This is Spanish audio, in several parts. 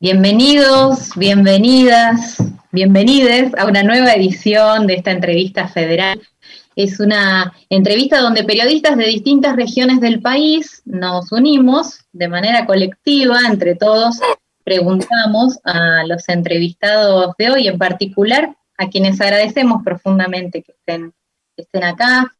Bienvenidos, bienvenidas, bienvenides a una nueva edición de esta entrevista federal. Es una entrevista donde periodistas de distintas regiones del país nos unimos de manera colectiva, entre todos preguntamos a los entrevistados de hoy, en particular a quienes agradecemos profundamente que estén, estén acá,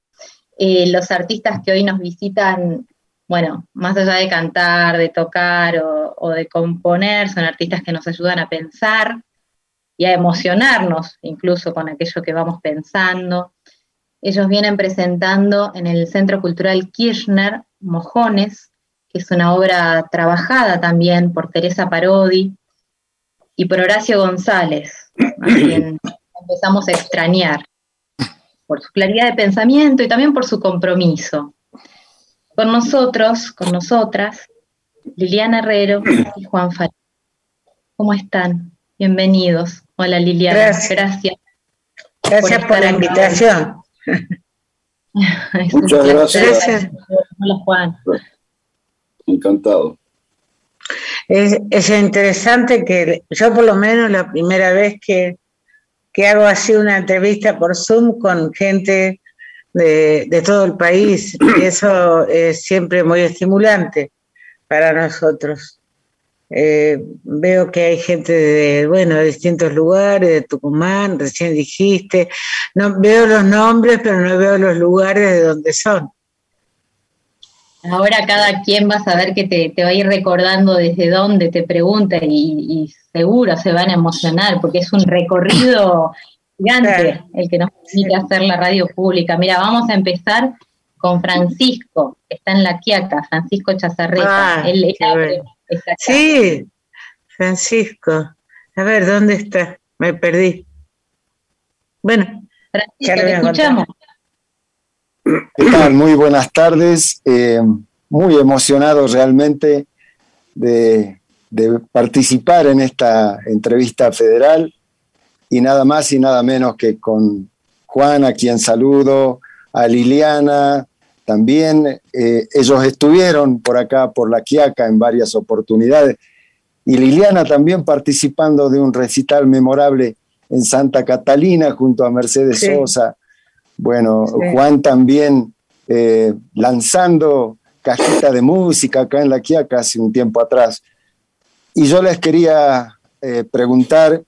eh, los artistas que hoy nos visitan bueno, más allá de cantar, de tocar o, de componer, son artistas que nos ayudan a pensar y a emocionarnos incluso con aquello que vamos pensando. Ellos vienen presentando en el Centro Cultural Kirchner Mojones, que es una obra trabajada también por Teresa Parodi y por Horacio González, a quien empezamos a extrañar por su claridad de pensamiento y también por su compromiso. Con nosotros, con nosotras, Liliana Herrero y Juan Fal. ¿Cómo están? Bienvenidos. Hola Liliana. Gracias. Gracias, por, la invitación. Muchas gracias. Hola Juan. Encantado. Es, es, interesante que yo por lo menos la primera vez que, que hago así una entrevista por Zoom con gente de, todo el país y eso es siempre muy estimulante para nosotros. Eh, veo que hay gente de, bueno, de distintos lugares, de Tucumán, recién dijiste, no veo los nombres, pero no veo los lugares de donde son. Ahora cada quien va a saber que te, va a ir recordando desde dónde te pregunta y, y seguro se van a emocionar porque es un recorrido gigante el que nos permite hacer la radio pública. Mira, vamos a empezar con Francisco, que está en la Quiaca, Francisco Chazarreta. Ah, sí, Francisco. A ver, ¿dónde está? Me perdí. Bueno, Francisco, te escuchamos. ¿Qué tal? Muy buenas tardes. Eh, muy emocionado realmente de participar en esta entrevista federal y nada más y nada menos que con Juan, a quien saludo, a Liliana, también eh, ellos estuvieron por acá, por la Quiaca, en varias oportunidades, y Liliana también participando de un recital memorable en Santa Catalina junto a Mercedes Sosa. Bueno, Juan también eh, lanzando cajita de música acá en la Quiaca hace un tiempo atrás. Y yo les quería eh, preguntar,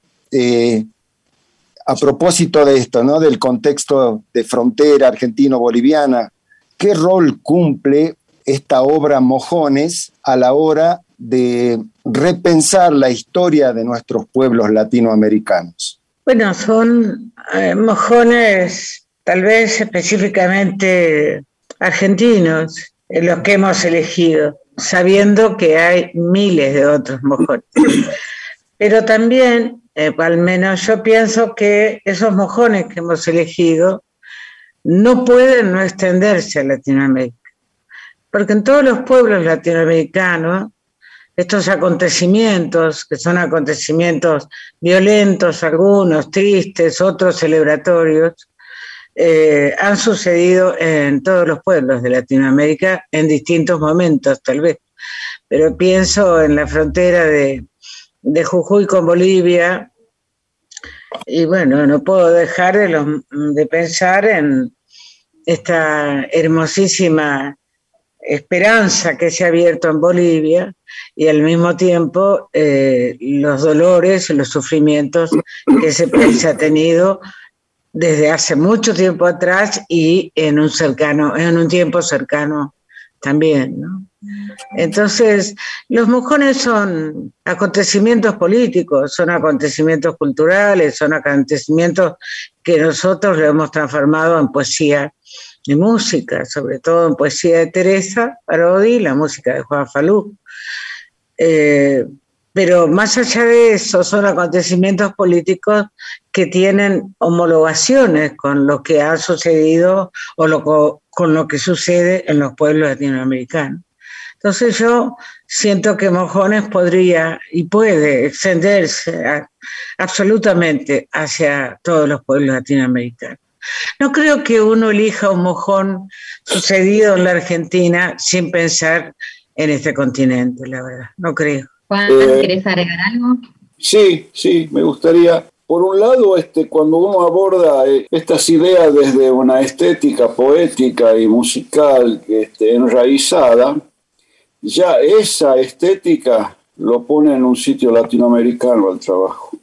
a propósito de esto, ¿no? del contexto de frontera argentino-boliviana, ¿qué rol cumple esta obra Mojones a la hora de repensar la historia de nuestros pueblos latinoamericanos? Bueno, son eh, mojones tal vez específicamente argentinos, los que hemos elegido, sabiendo que hay miles de otros mojones. Pero también eh, al menos yo pienso que esos mojones que hemos elegido no pueden no extenderse a Latinoamérica. Porque en todos los pueblos latinoamericanos, estos acontecimientos, que son acontecimientos violentos, algunos tristes, otros celebratorios, eh, han sucedido en todos los pueblos de Latinoamérica en distintos momentos, tal vez. Pero pienso en la frontera de, de Jujuy con Bolivia. Y bueno, no puedo dejar de, de pensar en esta hermosísima esperanza que se ha abierto en Bolivia y al mismo tiempo eh, los dolores y los sufrimientos que ese país ha tenido desde hace mucho tiempo atrás y en un cercano, en un tiempo cercano también, ¿no? Entonces, los mojones son acontecimientos políticos, son acontecimientos culturales, son acontecimientos que nosotros lo hemos transformado en poesía y música, sobre todo en poesía de Teresa Parodi, la música de Juan Falú. Eh, pero más allá de eso, son acontecimientos políticos que tienen homologaciones con lo que ha sucedido o con lo que sucede en los pueblos latinoamericanos. Entonces yo siento que Mojones podría y puede extenderse absolutamente hacia todos los pueblos latinoamericanos. No creo que uno elija un mojón sucedido en la Argentina sin pensar en este continente, la verdad, no creo. Juan, eh, ¿querés agregar algo? Sí, sí, me gustaría. Por un lado, este, cuando uno aborda eh, estas ideas desde una estética poética y musical este, enraizada, ya esa estética lo pone en un sitio latinoamericano al trabajo.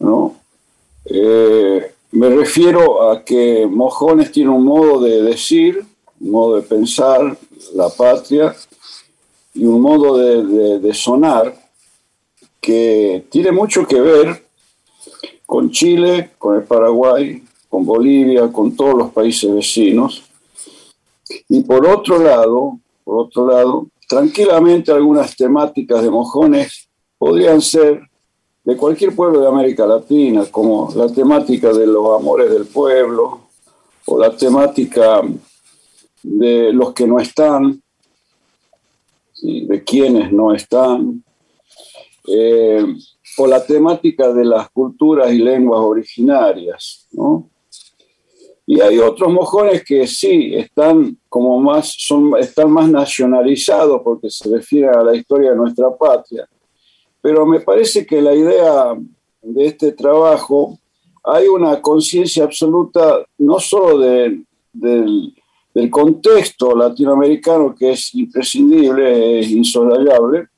¿no? Eh, me refiero a que Mojones tiene un modo de decir, un modo de pensar la patria y un modo de, sonar que tiene mucho que ver con Chile, con el Paraguay, con Bolivia, con todos los países vecinos. Y por otro lado, por otro lado, tranquilamente algunas temáticas de mojones podrían ser de cualquier pueblo de América Latina, como la temática de los amores del pueblo, o la temática de los que no están, de quienes no están, eh, o la temática de las culturas y lenguas originarias, Y hay otros mojones que sí están como más, son, están más nacionalizados porque se refieren a la historia de nuestra patria. Pero me parece que la idea de este trabajo hay una conciencia absoluta no solo del, del contexto latinoamericano que es imprescindible, es insoslayable,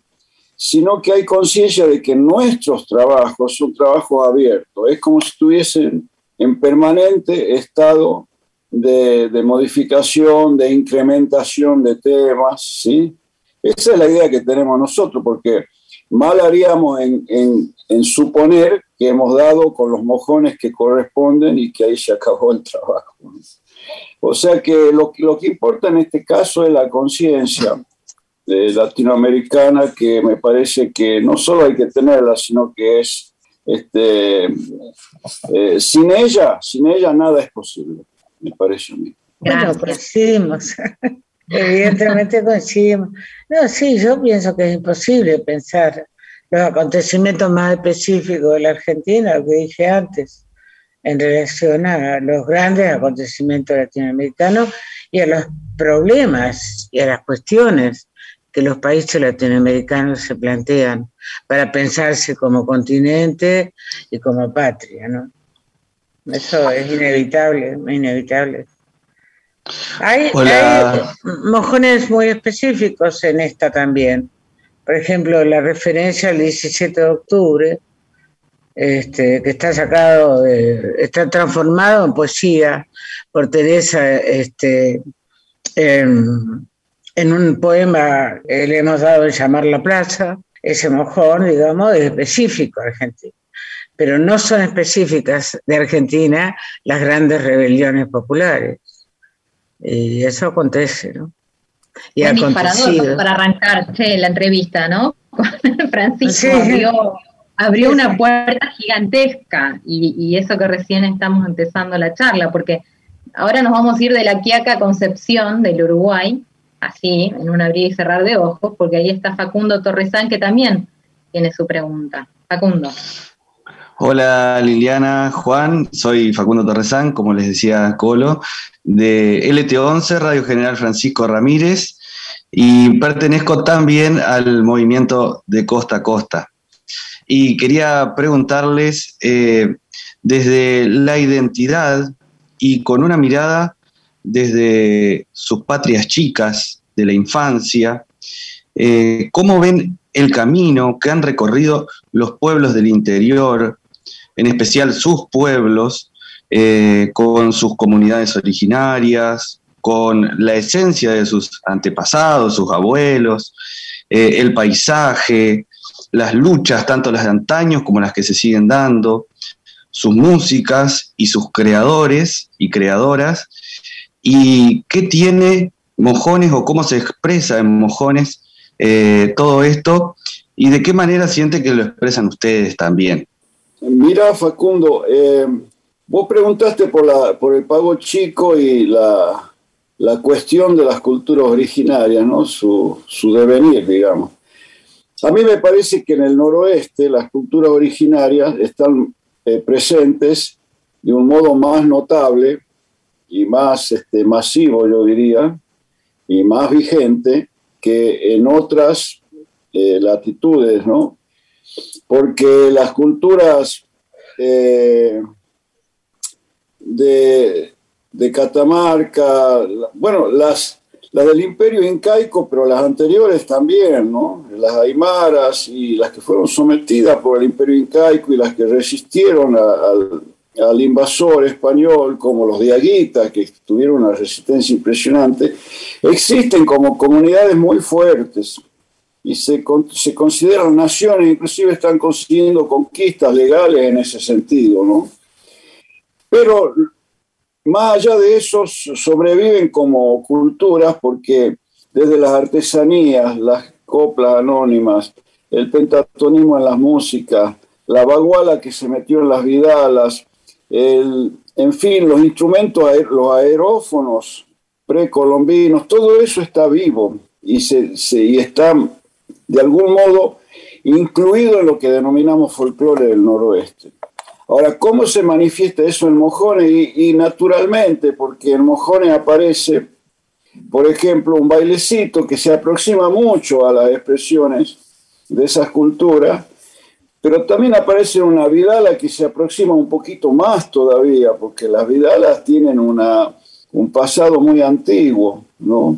sino que hay conciencia de que nuestros trabajos son trabajos abiertos. Es como si estuviesen en permanente estado de, modificación, de incrementación de temas, ¿sí? Esa es la idea que tenemos nosotros, porque mal haríamos en, en, suponer que hemos dado con los mojones que corresponden y que ahí se acabó el trabajo. O sea que lo, lo que importa en este caso es la conciencia latinoamericana que me parece que no solo hay que tenerla, sino que es, este, eh, sin ella, sin ella nada es posible, me parece a mí. Bueno, coincidimos, evidentemente coincidimos. No, sí, yo pienso que es imposible pensar los acontecimientos más específicos de la Argentina, lo que dije antes, en relación a los grandes acontecimientos latinoamericanos y a los problemas y a las cuestiones que los países latinoamericanos se plantean para pensarse como continente y como patria, ¿no? Eso es inevitable, inevitable. Hay, hay, mojones muy específicos en esta también. Por ejemplo, la referencia al 17 de octubre, este, que está sacado, está transformado en poesía por Teresa este, en un poema que le hemos dado en llamar La Plaza, ese mojón, digamos, es específico argentino. Pero no son específicas de Argentina las grandes rebeliones populares. Y eso acontece, ¿no? Y ha acontecido. Para arrancar la entrevista, ¿no? Francisco abrió, una puerta gigantesca y, y eso que recién estamos empezando la charla, porque ahora nos vamos a ir de la Quiaca Concepción del Uruguay así, en un abrir y cerrar de ojos, porque ahí está Facundo Torresán, que también tiene su pregunta. Facundo. Hola Liliana, Juan, soy Facundo Torresán, como les decía Colo, de LT11, Radio General Francisco Ramírez, y pertenezco también al movimiento de Costa a Costa. Y quería preguntarles eh, desde la identidad y con una mirada desde sus patrias chicas de la infancia, eh, cómo ven el camino que han recorrido los pueblos del interior, en especial sus pueblos, eh, con sus comunidades originarias, con la esencia de sus antepasados, sus abuelos, eh, el paisaje, las luchas, tanto las de antaño como las que se siguen dando, sus músicas y sus creadores y creadoras, y qué tiene Mojones o cómo se expresa en Mojones eh, todo esto y de qué manera siente que lo expresan ustedes también. Mira, Facundo, eh, vos preguntaste por, la, por el pago chico y la, cuestión de las culturas originarias, ¿no? su, devenir, digamos. A mí me parece que en el noroeste las culturas originarias están eh, presentes de un modo más notable y más este, masivo, yo diría, y más vigente que en otras eh, latitudes, ¿no? Porque las culturas eh, de, de, Catamarca, bueno, las, las del imperio incaico, pero las anteriores también, ¿no? Las aymaras y las que fueron sometidas por el imperio incaico y las que resistieron al al invasor español, como los diaguitas, que tuvieron una resistencia impresionante, existen como comunidades muy fuertes y se, se consideran naciones, inclusive están consiguiendo conquistas legales en ese sentido, ¿no? Pero más allá de eso, sobreviven como culturas porque desde las artesanías, las coplas anónimas, el pentatonismo en las músicas, la baguala que se metió en las vidalas, en fin, los instrumentos, los aerófonos precolombinos, todo eso está vivo y, se, está de algún modo incluido en lo que denominamos folclore del noroeste. Ahora, ¿cómo se manifiesta eso en Mojones? Y, y, naturalmente, porque en Mojones aparece, por ejemplo, un bailecito que se aproxima mucho a las expresiones de esas culturas, pero también aparece una Vidala que se aproxima un poquito más todavía, porque las Vidalas tienen una, un pasado muy antiguo, ¿no?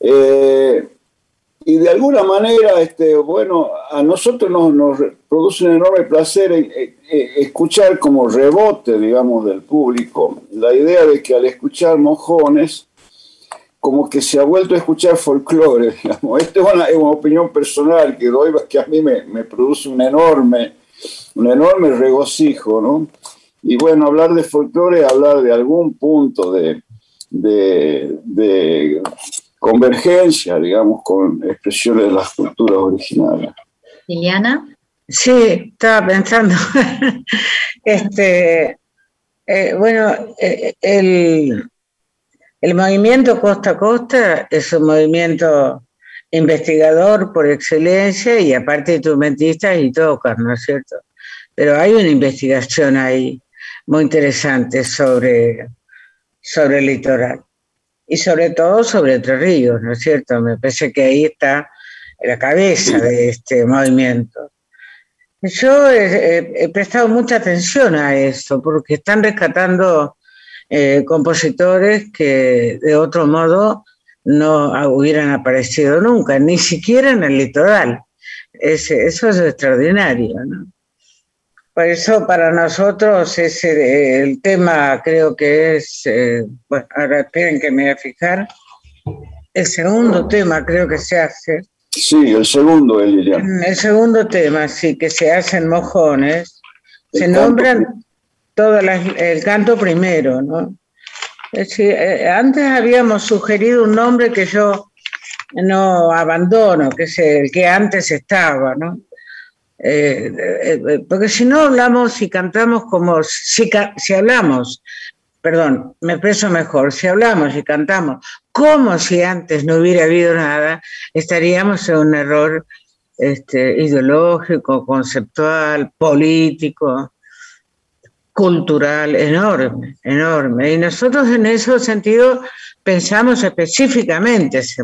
Eh, y de alguna manera, este, bueno, a nosotros nos, nos produce un enorme placer escuchar como rebote, digamos, del público, la idea de que al escuchar mojones, como que se ha vuelto a escuchar folclore, digamos. Esta es una, opinión personal que doy, que a mí me, me, produce un enorme, un enorme regocijo, ¿no? Y bueno, hablar de folclore es hablar de algún punto de, de, de, convergencia, digamos, con expresiones de las culturas originales. Liliana. Sí, estaba pensando. este, eh, bueno, eh, el, el movimiento Costa a Costa es un movimiento investigador por excelencia y aparte instrumentistas y tocan, ¿no es cierto? Pero hay una investigación ahí muy interesante sobre, sobre el litoral y sobre todo sobre Entre Ríos, ¿no es cierto? Me parece que ahí está la cabeza de este movimiento. Yo he, he prestado mucha atención a esto porque están rescatando eh, compositores que de otro modo no hubieran aparecido nunca, ni siquiera en el litoral. eso es extraordinario. Por eso para nosotros ese, el tema creo que es, eh, bueno, ahora esperen que me voy a fijar, el segundo tema creo que se hace. Sí, el segundo, El segundo tema, sí, que se hacen mojones, se nombran todo el canto primero, ¿no? Eh, antes habíamos sugerido un nombre que yo no abandono, que es el que antes estaba, ¿no? Eh, eh, porque si no hablamos y cantamos como, si, si hablamos, perdón, me expreso mejor, si hablamos y cantamos como si antes no hubiera habido nada, estaríamos en un error este, ideológico, conceptual, político, cultural enorme, enorme. Y nosotros en ese sentido pensamos específicamente ese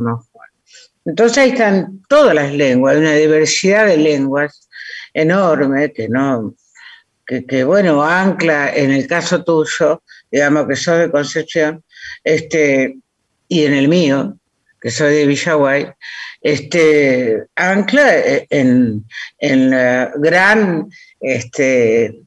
Entonces ahí están todas las lenguas, una diversidad de lenguas enorme que no, que, bueno, ancla en el caso tuyo, digamos que soy de Concepción, este, y en el mío, que soy de Villaguay, este, ancla en, en la gran este,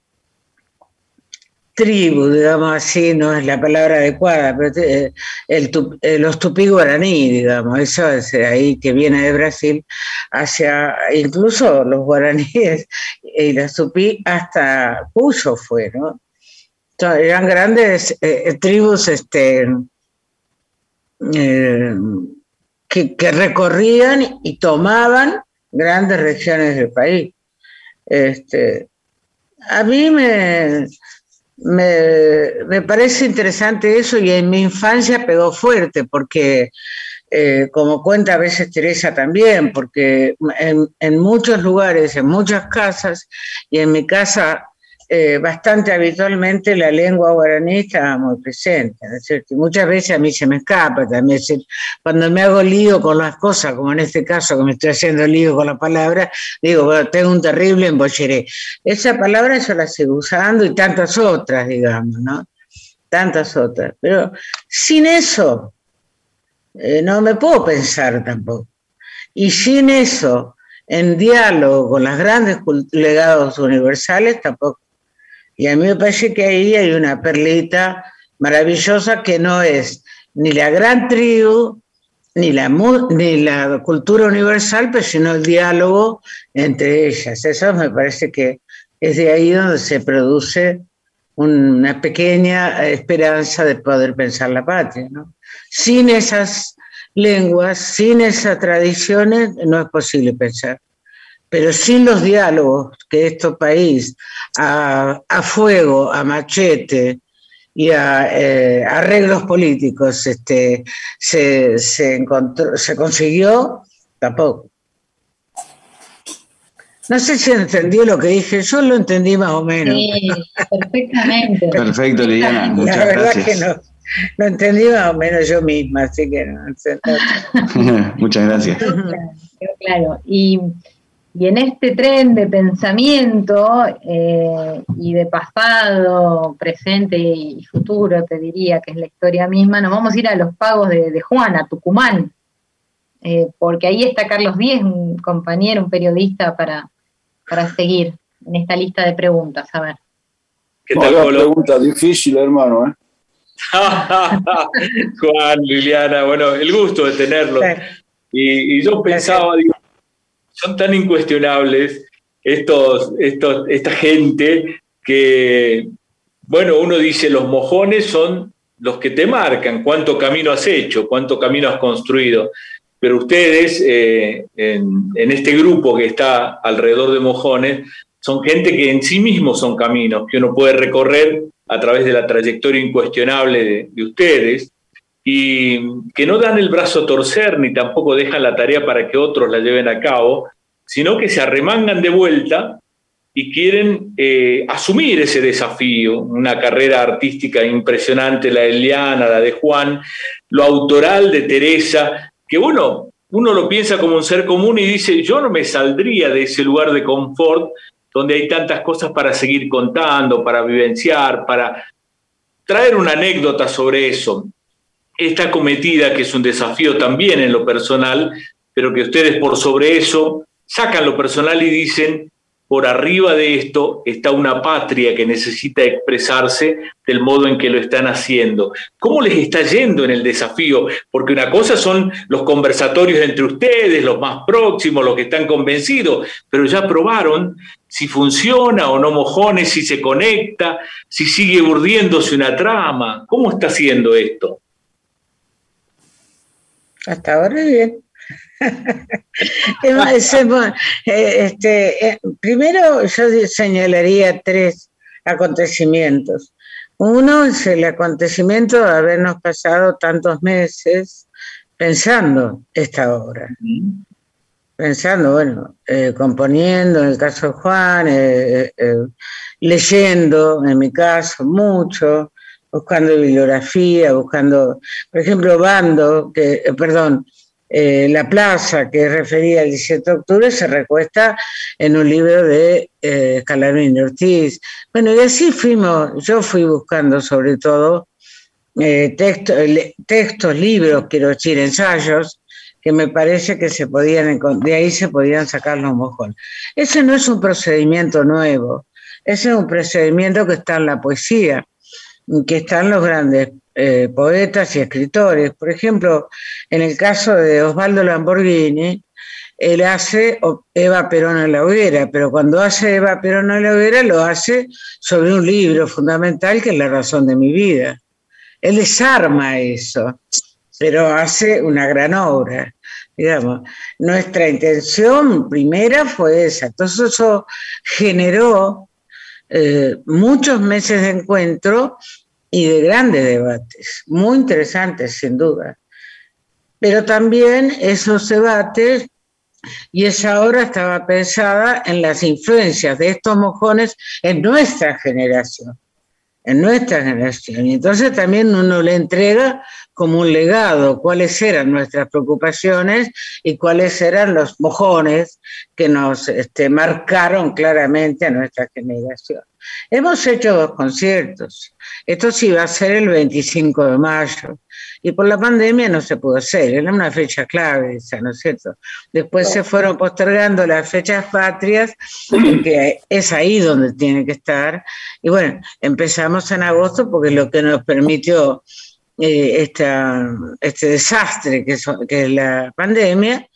tribu, digamos así, no es la palabra adecuada, pero eh, eh, los tupí guaraní, digamos, eso es ahí que viene de Brasil, hacia incluso los guaraníes y los tupí hasta Cuyo fue, ¿no? eran grandes eh, tribus este, que, que, recorrían y tomaban grandes regiones del país. Este, a mí me, me, parece interesante eso y en mi infancia pegó fuerte porque, eh, como cuenta a veces Teresa también, porque en, muchos lugares, en muchas casas y en mi casa eh, bastante habitualmente la lengua guaraní estaba muy presente. muchas veces a mí se me escapa también. cuando me hago lío con las cosas, como en este caso que me estoy haciendo lío con la palabra, digo, tengo un terrible embocheré. Esa palabra yo la sigo usando y tantas otras, digamos, ¿no? Tantas otras. Pero sin eso, eh, no me puedo pensar tampoco. Y sin eso, en diálogo con los grandes legados universales, tampoco y a mí me parece que ahí hay una perlita maravillosa que no es ni la gran tribu, ni la, cultura universal, pero sino el diálogo entre ellas. Eso me parece que es de ahí donde se produce una pequeña esperanza de poder pensar la patria. Sin esas lenguas, sin esas tradiciones, no es posible pensar pero sin los diálogos que este país a, fuego, a machete y a eh, arreglos políticos este, se, encontró, se consiguió, tampoco. No sé si entendió lo que dije, yo lo entendí más o menos. Sí, perfectamente. Perfecto, Liliana. Muchas La verdad que no. Lo entendí más o menos yo misma, así que no. Muchas gracias. Claro, y y en este tren de pensamiento eh, y de pasado, presente y futuro, te diría que es la historia misma, nos vamos a ir a los pagos de, Juan, a Tucumán, eh, porque ahí está Carlos Díez, un compañero, un periodista, para, para seguir en esta lista de preguntas. A ver. ¿Qué tal, pregunta difícil, hermano, ¿eh? Juan, Liliana, bueno, el gusto de tenerlo. Y, yo pensaba, digo, son tan incuestionables estos, esta gente que, bueno, uno dice, los mojones son los que te marcan cuánto camino has hecho, cuánto camino has construido. Pero ustedes, eh, en, este grupo que está alrededor de mojones, son gente que en sí mismos son caminos que uno puede recorrer a través de la trayectoria incuestionable de ustedes y que no dan el brazo a torcer ni tampoco dejan la tarea para que otros la lleven a cabo, sino que se arremangan de vuelta y quieren eh, asumir ese desafío, una carrera artística impresionante, la de Eliana, la de Juan, lo autoral de Teresa, que bueno, uno lo piensa como un ser común y dice, yo no me saldría de ese lugar de confort donde hay tantas cosas para seguir contando, para vivenciar, para traer una anécdota sobre eso esta cometida, que es un desafío también en lo personal, pero que ustedes por sobre eso sacan lo personal y dicen, por arriba de esto está una patria que necesita expresarse del modo en que lo están haciendo. ¿Cómo les está yendo en el desafío? Porque una cosa son los conversatorios entre ustedes, los más próximos, los que están convencidos, pero ya probaron si funciona o no mojones, si se conecta, si sigue urdiéndose una trama. ¿Cómo está haciendo esto? Hasta ahora bien. Eh, este, eh, primero yo señalaría tres acontecimientos. Uno es el acontecimiento de habernos pasado tantos meses pensando esta obra. Pensando, bueno, eh, componiendo, en el caso de Juan, leyendo, en mi caso, mucho, buscando bibliografía, buscando, por ejemplo, Bando, que, eh, perdón, eh, La Plaza, que refería al 17 de octubre, se recuesta en un libro de eh, Ortiz. Bueno, y así fuimos, yo fui buscando sobre todo eh, textos, libros, quiero decir, ensayos, que me parece que se podían, de ahí se podían sacar los mojones. Ese no es un procedimiento nuevo, ese es un procedimiento que está en la poesía que están los grandes eh, poetas y escritores. Por ejemplo, en el caso de Osvaldo Lamborghini, él hace Eva Perón en la hoguera, pero cuando hace Eva Perón en la hoguera lo hace sobre un libro fundamental que es La razón de mi vida. Él desarma eso, pero hace una gran obra. Digamos, nuestra intención primera fue esa. Entonces eso generó eh, muchos meses de encuentro y de grandes debates, muy interesantes sin duda. Pero también esos debates y esa obra estaba pensada en las influencias de estos mojones en nuestra generación, en nuestra generación. Y entonces también uno le entrega como un legado cuáles eran nuestras preocupaciones y cuáles eran los mojones que nos este, marcaron claramente a nuestra generación. Hemos hecho dos conciertos. Esto sí va a ser el 25 de mayo. Y por la pandemia no se pudo hacer. Era una fecha clave esa, ¿no es cierto? Después se fueron postergando las fechas patrias, que es ahí donde tiene que estar. Y bueno, empezamos en agosto porque es lo que nos permitió eh, este desastre que es la pandemia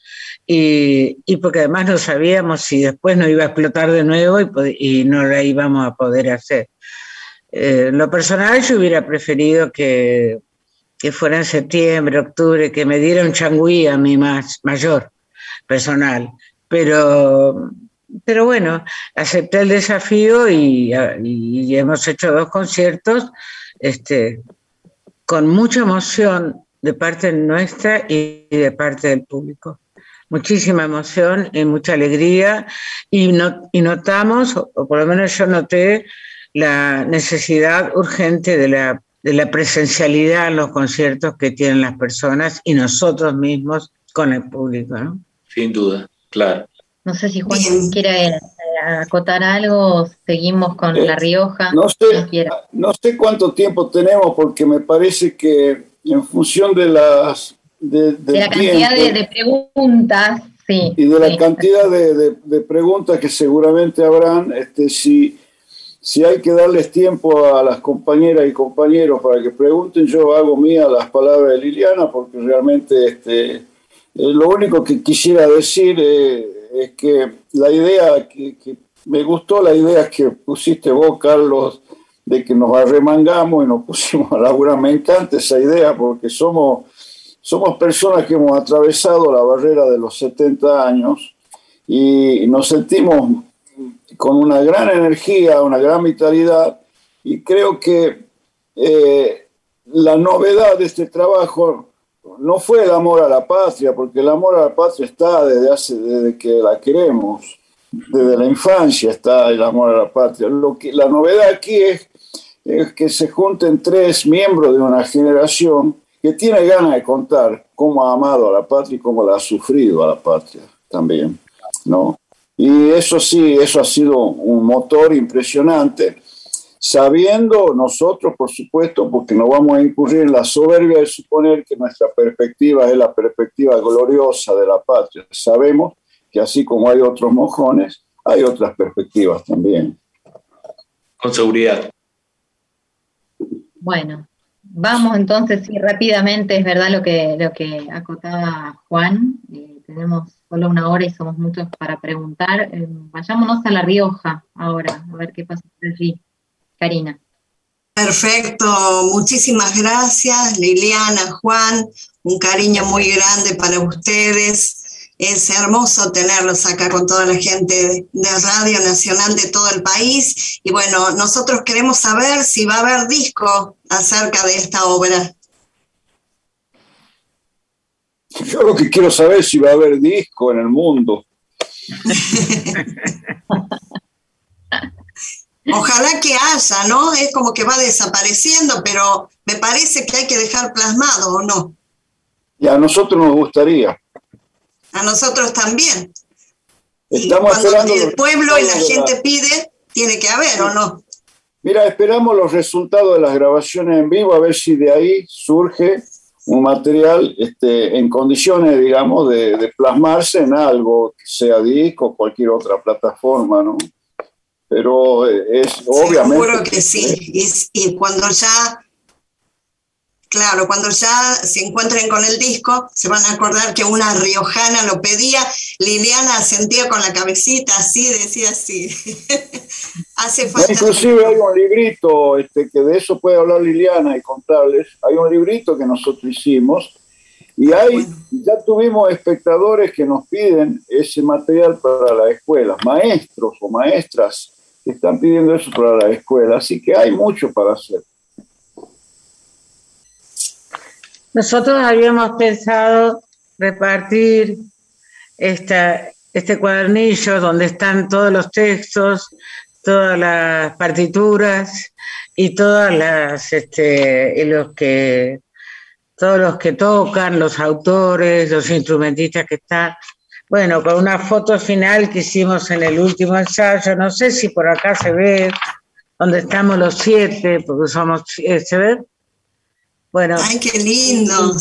y, porque además no sabíamos si después no iba a explotar de nuevo y, no la íbamos a poder hacer. Eh, lo personal yo hubiera preferido que, que, fuera en septiembre, octubre, que me diera un changüí a mi más, mayor personal, pero, pero bueno, acepté el desafío y, y hemos hecho dos conciertos este, con mucha emoción de parte nuestra y de parte del público muchísima emoción y mucha alegría y, y notamos, o por lo menos yo noté, la necesidad urgente de la, de la presencialidad en los conciertos que tienen las personas y nosotros mismos con el público. ¿no? Sin duda, claro. No sé si Juan quiere eh, acotar algo, seguimos con La Rioja. No sé, no sé cuánto tiempo tenemos porque me parece que en función de las de, la cantidad de, preguntas. Sí, y de la cantidad de, preguntas que seguramente habrán, este, si, si hay que darles tiempo a las compañeras y compañeros para que pregunten, yo hago mía las palabras de Liliana, porque realmente este, eh, lo único que quisiera decir eh, es que la idea que, que, me gustó, la idea que pusiste vos, Carlos, de que nos arremangamos y nos pusimos a laburar, me encanta esa idea porque somos somos personas que hemos atravesado la barrera de los 70 años y nos sentimos con una gran energía, una gran vitalidad y creo que eh, la novedad de este trabajo no fue el amor a la patria, porque el amor a la patria está desde, hace, desde que la queremos, desde la infancia está el amor a la patria. Lo que, la novedad aquí es, es que se junten tres miembros de una generación que tiene ganas de contar cómo ha amado a la patria y cómo la ha sufrido a la patria también, ¿no? Y eso sí, eso ha sido un motor impresionante, sabiendo nosotros, por supuesto, porque no vamos a incurrir en la soberbia de suponer que nuestra perspectiva es la perspectiva gloriosa de la patria. Sabemos que así como hay otros mojones, hay otras perspectivas también. Con seguridad. Bueno, Vamos entonces, sí, rápidamente, es verdad lo que, lo que acotaba Juan, eh, tenemos solo una hora y somos muchos para preguntar. Eh, vayámonos a La Rioja ahora, a ver qué pasa por allí. Karina. Perfecto, muchísimas gracias Liliana, Juan, un cariño muy grande para ustedes. Es hermoso tenerlos acá con toda la gente de Radio Nacional de todo el país. Y bueno, nosotros queremos saber si va a haber disco acerca de esta obra. Yo lo que quiero saber es si va a haber disco en el mundo. Ojalá que haya, ¿no? Es como que va desapareciendo, pero me parece que hay que dejar plasmado, ¿o no? Y a nosotros nos gustaría a nosotros también. Estamos Cuando el pueblo y la gente pide, tiene que haber, ¿o no? Mira, esperamos los resultados de las grabaciones en vivo, a ver si de ahí surge un material este, en condiciones, digamos, de, plasmarse en algo, que sea disco o cualquier otra plataforma, ¿no? Pero es obviamente... Seguro que sí. y cuando ya Claro, cuando ya se encuentren con el disco, se van a acordar que una riojana lo pedía. Liliana sentía con la cabecita así, decía así. Hace falta. Inclusive hay un librito, este, que de eso puede hablar Liliana y contarles. Hay un librito que nosotros hicimos y hay, ya tuvimos espectadores que nos piden ese material para las escuelas, maestros o maestras que están pidiendo eso para la escuela. Así que hay mucho para hacer. Nosotros habíamos pensado repartir este cuadernillo donde están todos los textos, todas las partituras y todas las este, los que todos los que tocan, los autores, los instrumentistas que están. Bueno, con una foto final que hicimos en el último ensayo, no sé si por acá se ve, donde estamos los siete, porque somos, ¿se ve? Bueno. ¡Ay, qué lindo!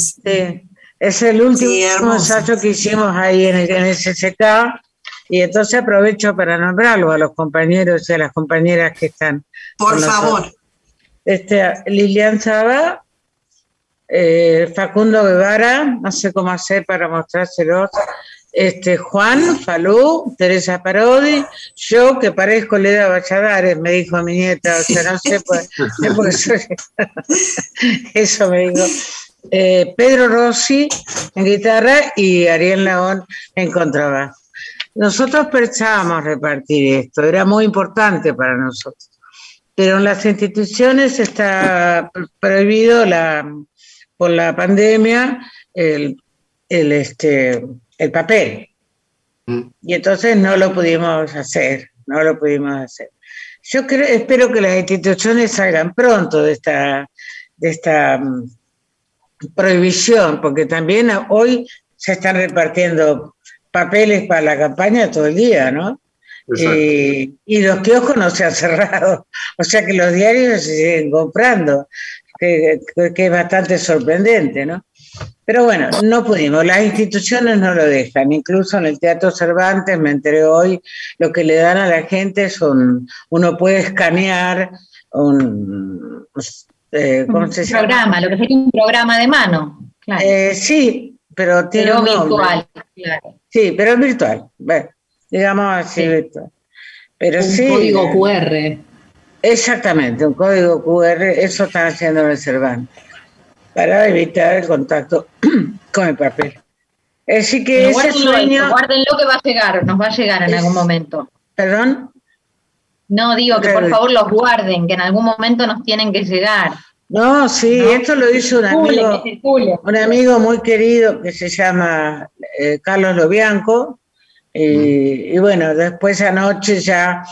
es el último ensayo que hicimos ahí en el, en el CCK y entonces aprovecho para nombrarlo a los compañeros y a las compañeras que están. Por favor. Este, Lilian Saba, eh, Facundo Guevara, no sé cómo hacer para mostrárselos. Este, Juan Falú, Teresa Parodi, yo que parezco Leda Valladares, me dijo mi nieta, o sea, no sé por, qué soy. Eso me dijo. Eh, Pedro Rossi en guitarra y Ariel León en contrabajo. Nosotros pensábamos repartir esto, era muy importante para nosotros, pero en las instituciones está prohibido la, por la pandemia el, este, el papel. Mm. Y entonces no lo pudimos hacer, no lo pudimos hacer. Yo creo, espero que las instituciones salgan pronto de esta, de esta mm, prohibición, porque también hoy se están repartiendo papeles para la campaña todo el día, ¿no? Y, los kioscos no se han cerrado, o sea que los diarios se siguen comprando, que, es bastante sorprendente, ¿no? Pero bueno, no pudimos, las instituciones no lo dejan, incluso en el Teatro Cervantes, me enteré hoy, lo que le dan a la gente es un, uno puede escanear un, eh, ¿cómo se llama? programa, lo que sería un programa de mano. Claro. Eh, sí, pero tiene pero virtual, claro. Sí, pero es virtual. Bueno, digamos así virtual. Pero un código QR. Exactamente, un código QR, eso están haciendo en el Cervantes, para evitar el contacto con el papel. Así que ese sueño... guárdenlo que va a llegar, nos va a llegar en algún momento. ¿Perdón? No, digo que por favor los guarden, que en algún momento nos tienen que llegar. No, sí, esto lo hizo un amigo, un amigo muy querido que se llama eh, Carlos Lobianco. Y, bueno, después anoche ya,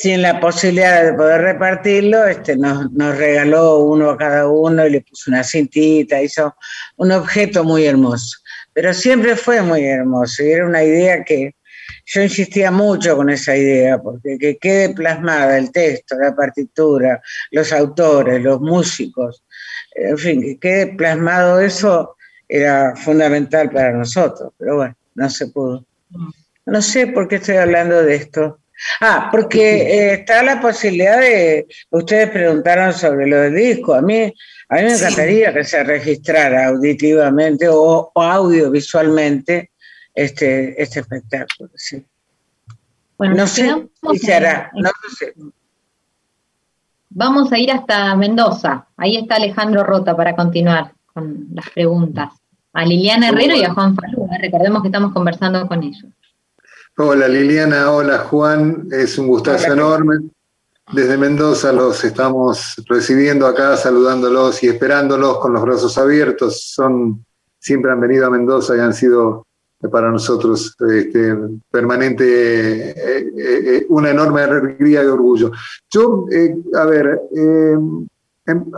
sin la posibilidad de poder repartirlo, este, nos, nos regaló uno a cada uno y le puso una cintita, hizo un objeto muy hermoso. Pero siempre fue muy hermoso y era una idea que, yo insistía mucho con esa idea, porque que quede plasmada el texto, la partitura, los autores, los músicos, en fin, que quede plasmado eso era fundamental para nosotros, pero bueno, no se pudo. No sé por qué estoy hablando de esto. Ah, porque eh, está la posibilidad de, ustedes preguntaron sobre lo del disco, a mí, a mí me encantaría que se registrara auditivamente o, o audiovisualmente este, este espectáculo. Sí. Bueno, no sé si se hará, no sé. Vamos a ir hasta Mendoza. Ahí está Alejandro Rota para continuar con las preguntas. A Liliana Herrero y a Juan Falú. ¿eh? Recordemos que estamos conversando con ellos. Hola Liliana, hola Juan, es un gustazo enorme. Desde Mendoza los estamos recibiendo acá, saludándolos y esperándolos con los brazos abiertos. Son, siempre han venido a Mendoza y han sido para nosotros este, permanente, eh, eh, una enorme alegría y orgullo. Yo, eh, a ver, em,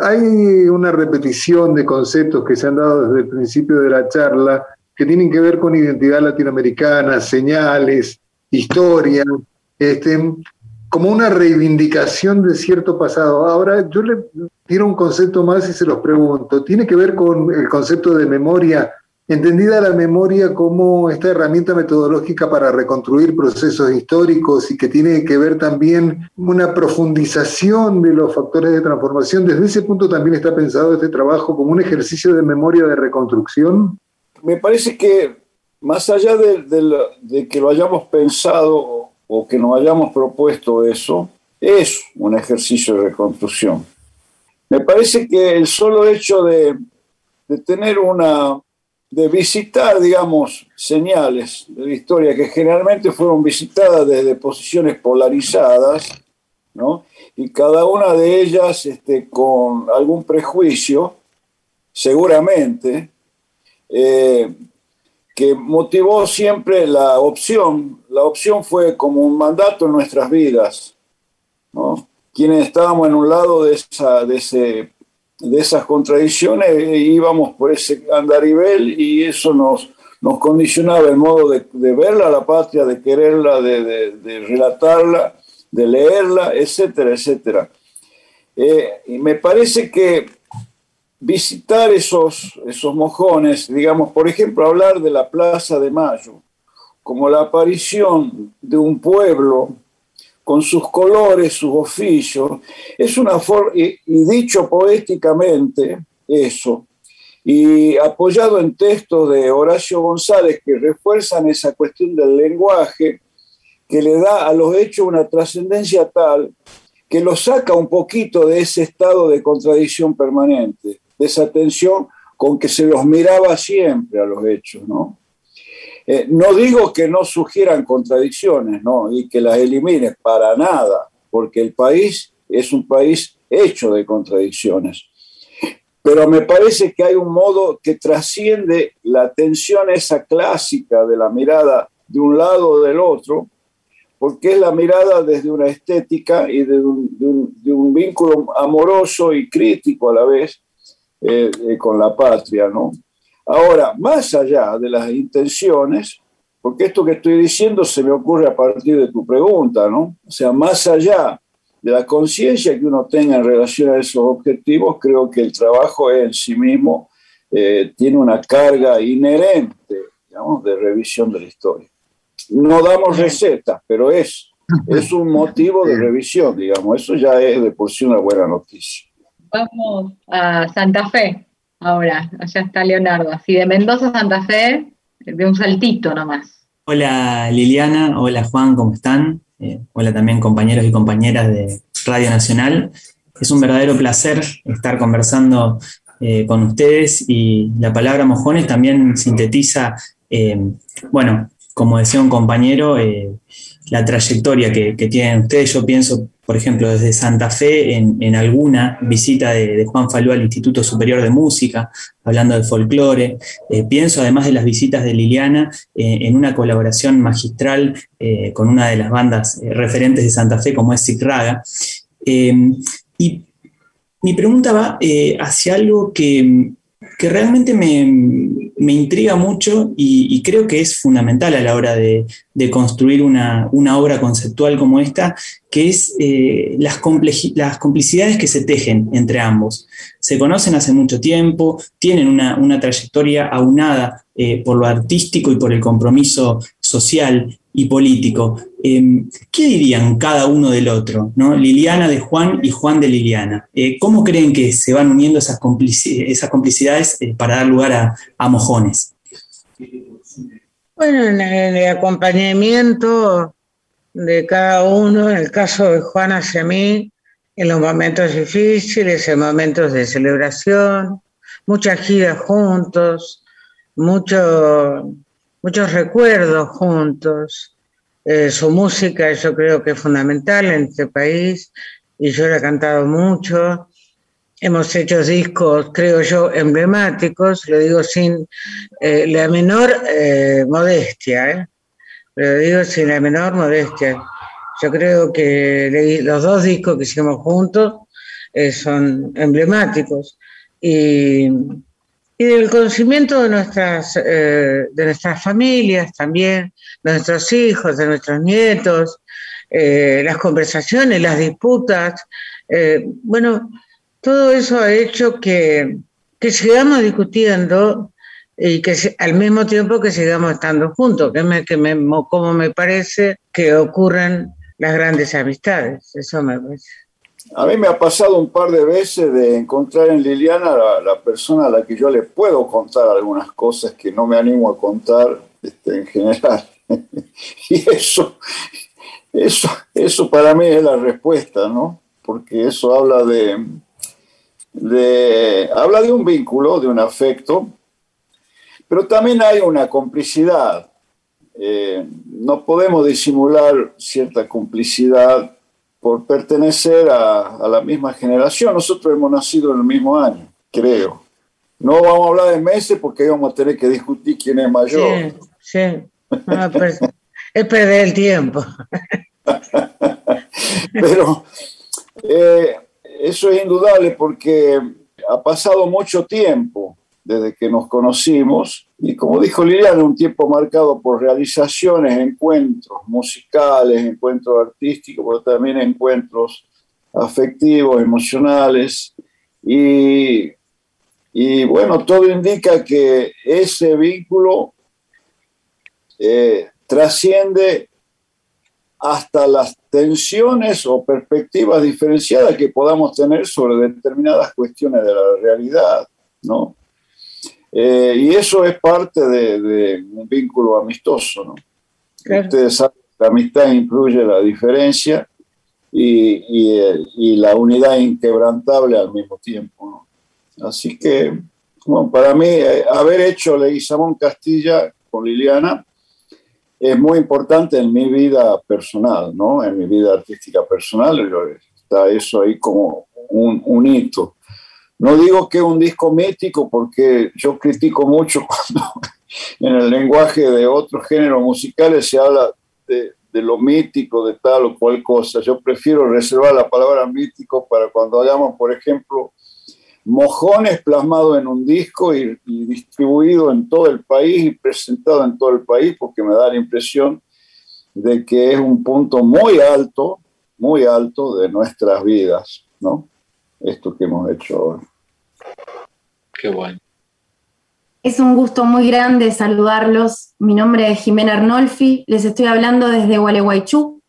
hay una repetición de conceptos que se han dado desde el principio de la charla que tienen que ver con identidad latinoamericana, señales, historia, este, como una reivindicación de cierto pasado. Ahora, yo le tiro un concepto más y se los pregunto. ¿Tiene que ver con el concepto de memoria entendida la memoria como esta herramienta metodológica para reconstruir procesos históricos y que tiene que ver también una profundización de los factores de transformación. Desde ese punto también está pensado este trabajo como un ejercicio de memoria de reconstrucción. Me parece que más allá de, que lo hayamos pensado o que nos hayamos propuesto eso, es un ejercicio de reconstrucción. Me parece que el solo hecho de tener una, de visitar, digamos, señales de la historia que generalmente fueron visitadas desde posiciones polarizadas, ¿no? Y cada una de ellas este, con algún prejuicio, seguramente, eh, que motivó siempre la opción. La opción fue como un mandato en nuestras vidas. ¿no? Quienes estábamos en un lado de, esa, de, ese, de esas contradicciones íbamos por ese andarivel y eso nos, nos condicionaba el modo de, de verla, la patria, de quererla, de, de, de relatarla, de leerla, etcétera, etcétera. Eh, y me parece que visitar esos, esos mojones, digamos, por ejemplo, hablar de la Plaza de Mayo, como la aparición de un pueblo con sus colores, sus oficios, es una forma, y, y dicho poéticamente, eso, y apoyado en textos de Horacio González que refuerzan esa cuestión del lenguaje, que le da a los hechos una trascendencia tal que lo saca un poquito de ese estado de contradicción permanente, de esa tensión con que se los miraba siempre a los hechos, ¿no? Eh, no digo que no sugieran contradicciones, ¿no? Y que las elimine, para nada, porque el país es un país hecho de contradicciones. Pero me parece que hay un modo que trasciende la tensión esa clásica de la mirada de un lado o del otro, porque es la mirada desde una estética y de un vínculo amoroso y crítico a la vez eh, eh, con la patria, ¿no? Ahora, más allá de las intenciones, porque esto que estoy diciendo se me ocurre a partir de tu pregunta, ¿no? O sea, más allá de la conciencia que uno tenga en relación a esos objetivos, creo que el trabajo en sí mismo eh, tiene una carga inherente, digamos, de revisión de la historia no damos recetas, pero es, es un motivo de revisión, digamos. Eso ya es de por sí una buena noticia. Vamos a Santa Fe ahora. Allá está Leonardo. Así de Mendoza a Santa Fe, de un saltito nomás. Hola Liliana, hola Juan, ¿cómo están? Eh, hola también compañeros y compañeras de Radio Nacional. Es un verdadero placer estar conversando eh, con ustedes y la palabra mojones también sintetiza, eh, bueno, como decía un compañero, la trayectoria que, tienen ustedes. Yo pienso, por ejemplo, desde Santa Fe, en, alguna visita de, Juan Falú al Instituto Superior de Música, hablando de folclore. Eh, pienso, además de las visitas de Liliana, eh, en una colaboración magistral con una de las bandas referentes de Santa Fe, como es Raga. y mi pregunta va hacia algo que que realmente me, intriga mucho y, creo que es fundamental a la hora de, construir una, obra conceptual como esta, que es eh, las, las, complicidades que se tejen entre ambos. Se conocen hace mucho tiempo, tienen una, trayectoria aunada eh, por lo artístico y por el compromiso social y político. Em, ¿Qué dirían cada uno del otro? ¿no? Liliana de Juan y Juan de Liliana. Eh, ¿Cómo creen que se van uniendo esas, esas complicidades eh, para dar lugar a, mojones? Bueno, en el acompañamiento de cada uno, en el caso de Juan hacia mí, en los momentos difíciles, en momentos de celebración, muchas giras juntos, mucho muchos recuerdos juntos. Eh, su música yo creo que es fundamental en este país y yo la he cantado mucho. Hemos hecho discos, creo yo, emblemáticos, lo digo sin eh, la menor eh, modestia, lo digo sin la menor modestia. Yo creo que los dos discos que hicimos juntos son emblemáticos. Y y del conocimiento de nuestras, eh, de nuestras familias también, de nuestros hijos, de nuestros nietos, eh, las conversaciones, las disputas. Eh, bueno, todo eso ha hecho que, que sigamos discutiendo y que al mismo tiempo que sigamos estando juntos, que, me, que me, como me parece que ocurren las grandes amistades. Eso me parece. A mí me ha pasado un par de veces de encontrar en Liliana la, persona a la que yo le puedo contar algunas cosas que no me animo a contar este, en general. y eso, eso, eso para mí es la respuesta, ¿no? Porque eso habla de, de, habla de un vínculo, de un afecto, pero también hay una complicidad. Eh, no podemos disimular cierta complicidad por pertenecer a, la misma generación. Nosotros hemos nacido en el mismo año, creo. No vamos a hablar de meses porque vamos a tener que discutir quién es mayor. Sí, sí. es perder el tiempo. Pero eh, eso es indudable porque ha pasado mucho tiempo desde que nos conocimos y como dijo Liliana, un tiempo marcado por realizaciones, encuentros musicales, encuentros artísticos, pero también encuentros afectivos, emocionales y bueno, todo indica que ese vínculo eh, trasciende hasta las tensiones o perspectivas diferenciadas que podamos tener sobre determinadas cuestiones de la realidad, ¿no? Eh, y eso es parte de, un vínculo amistoso, ¿no? Ustedes saben que la amistad incluye la diferencia y, y, y, la unidad inquebrantable al mismo tiempo, ¿no? Así que, bueno, para mí, eh, haber hecho Leguizamón Castilla con Liliana es muy importante en mi vida personal, ¿no? En mi vida artística personal está eso ahí como un, un hito. No digo que es un disco mítico porque yo critico mucho cuando en el lenguaje de otros géneros musicales se habla de, lo mítico, de tal o cual cosa. Yo prefiero reservar la palabra mítico para cuando hayamos, por ejemplo, mojones plasmado en un disco y, distribuido en todo el país y presentado en todo el país, porque me da la impresión de que es un punto muy alto, muy alto de nuestras vidas, ¿no? Esto que hemos hecho hoy. Qué bueno. Es un gusto muy grande saludarlos. Mi nombre es Jimena Arnolfi, les estoy hablando desde Gualeguaychú.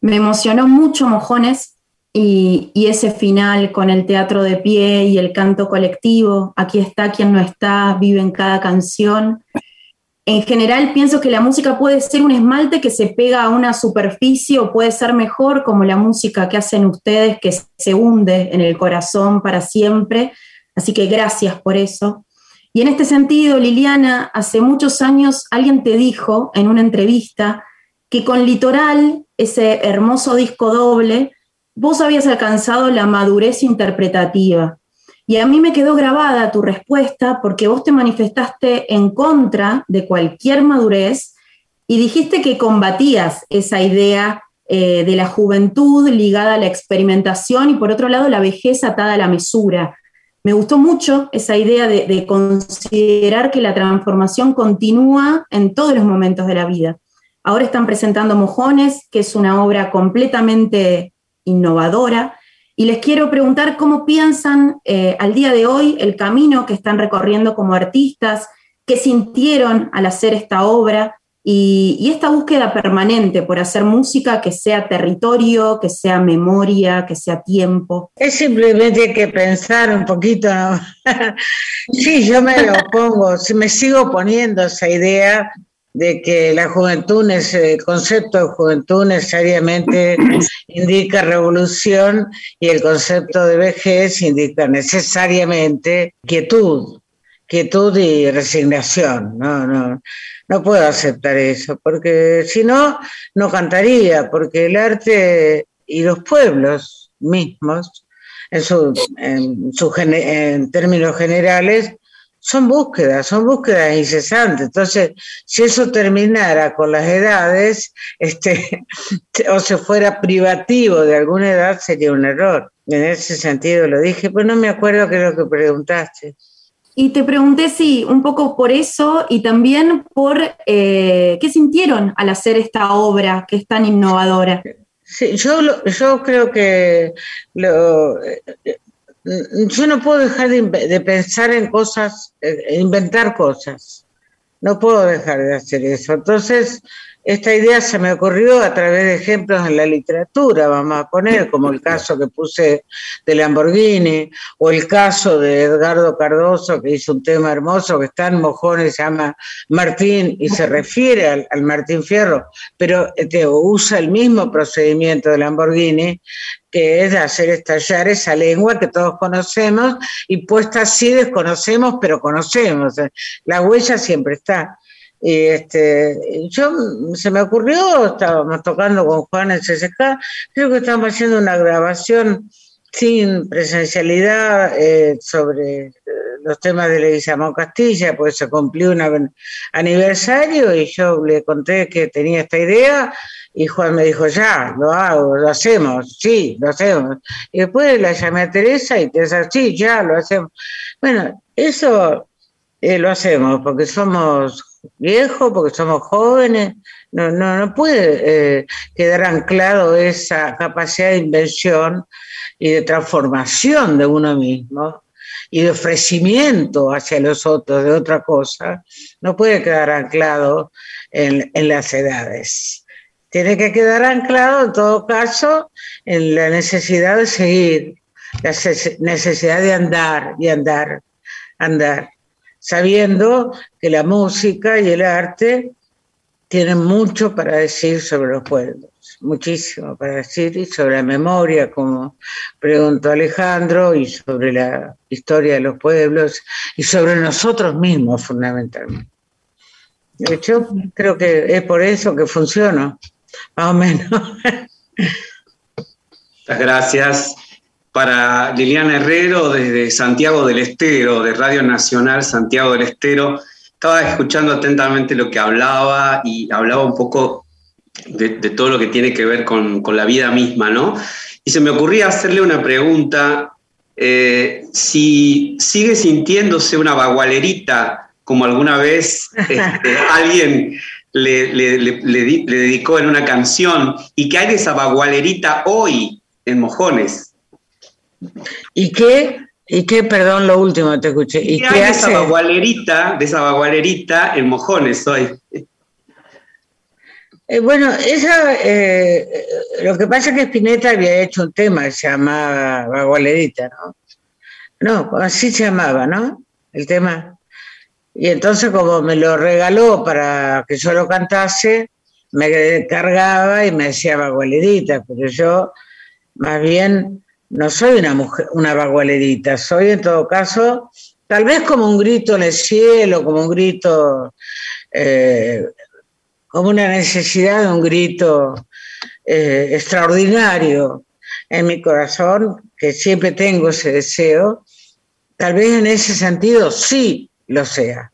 Me emocionó mucho Mojones y, ese final con el teatro de pie y el canto colectivo, aquí está quien no está, vive en cada canción. En general pienso que la música puede ser un esmalte que se pega a una superficie o puede ser mejor como la música que hacen ustedes que se hunde en el corazón para siempre. Así que gracias por eso. Y en este sentido, Liliana, hace muchos años alguien te dijo en una entrevista que con Litoral, ese hermoso disco doble, vos habías alcanzado la madurez interpretativa. Y a mí me quedó grabada tu respuesta porque vos te manifestaste en contra de cualquier madurez y dijiste que combatías esa idea eh, de la juventud ligada a la experimentación y por otro lado la vejez atada a la mesura. Me gustó mucho esa idea de, de considerar que la transformación continúa en todos los momentos de la vida. Ahora están presentando Mojones, que es una obra completamente innovadora. Y les quiero preguntar cómo piensan eh, al día de hoy el camino que están recorriendo como artistas, qué sintieron al hacer esta obra y, esta búsqueda permanente por hacer música que sea territorio, que sea memoria, que sea tiempo. Es simplemente que pensar un poquito. sí, yo me lo pongo, me sigo poniendo esa idea de que la juventud, el concepto de juventud necesariamente indica revolución y el concepto de vejez indica necesariamente quietud, quietud y resignación. No, no, no puedo aceptar eso, porque si no, no cantaría, porque el arte y los pueblos mismos, en, su, en, su, en términos generales, son búsquedas, son búsquedas incesantes. Entonces, si eso terminara con las edades, este, o se fuera privativo de alguna edad, sería un error. En ese sentido lo dije, pero no me acuerdo qué es lo que preguntaste. Y te pregunté si un poco por eso y también por eh, qué sintieron al hacer esta obra que es tan innovadora. Sí, yo, yo creo que lo, yo no puedo dejar de, pensar en cosas, eh, inventar cosas. No puedo dejar de hacer eso. Entonces, esta idea se me ocurrió a través de ejemplos en la literatura, vamos a poner, como el caso que puse de Lamborghini, o el caso de Edgardo Cardoso, que hizo un tema hermoso que está en Mojones, se llama Martín, y se refiere al, Martín Fierro, pero este, usa el mismo procedimiento de Lamborghini, que es hacer estallar esa lengua que todos conocemos, y puesta así desconocemos, pero conocemos. La huella siempre está. Y este, yo se me ocurrió, estábamos tocando con Juan en CSK, creo que estábamos haciendo una grabación sin presencialidad eh, sobre eh, los temas de Leguizamón Castilla, pues se cumplió un aniversario y yo le conté que tenía esta idea y Juan me dijo, ya, lo hago, lo hacemos, sí, lo hacemos. Y después la llamé a Teresa y Teresa, sí, ya, lo hacemos. Bueno, eso eh, lo hacemos porque somos viejos, porque somos jóvenes. No, no, no puede eh, quedar anclado esa capacidad de invención y de transformación de uno mismo y de ofrecimiento hacia los otros de otra cosa, no puede quedar anclado en, en las edades. Tiene que quedar anclado, en todo caso, en la necesidad de seguir, la necesidad de andar y andar, andar, sabiendo que la música y el arte tienen mucho para decir sobre los pueblos, muchísimo para decir, y sobre la memoria, como preguntó Alejandro, y sobre la historia de los pueblos, y sobre nosotros mismos fundamentalmente. De hecho, creo que es por eso que funciona más o menos. Muchas gracias. Para Liliana Herrero, desde Santiago del Estero, de Radio Nacional Santiago del Estero, estaba escuchando atentamente lo que hablaba y hablaba un poco de, todo lo que tiene que ver con, la vida misma, ¿no? Y se me ocurría hacerle una pregunta, eh, si sigue sintiéndose una bagualerita como alguna vez este, alguien le, le, dedicó en una canción y que hay esa bagualerita hoy en Mojones. ¿Y qué? ¿Y qué? Perdón, lo último te escuché. ¿Y qué, hay esa bagualerita, de esa bagualerita en Mojones hoy? Eh, bueno, esa, eh, lo que pasa es que Spinetta había hecho un tema que se llamaba Bagualerita, ¿no? No, así se llamaba, ¿no? El tema. Y entonces como me lo regaló para que yo lo cantase, me cargaba y me decía bagualerita, pero yo más bien no soy una mujer, una bagualerita, soy en todo caso tal vez como un grito en el cielo, como un grito, eh, como una necesidad de un grito eh, extraordinario en mi corazón, que siempre tengo ese deseo, tal vez en ese sentido sí lo sea,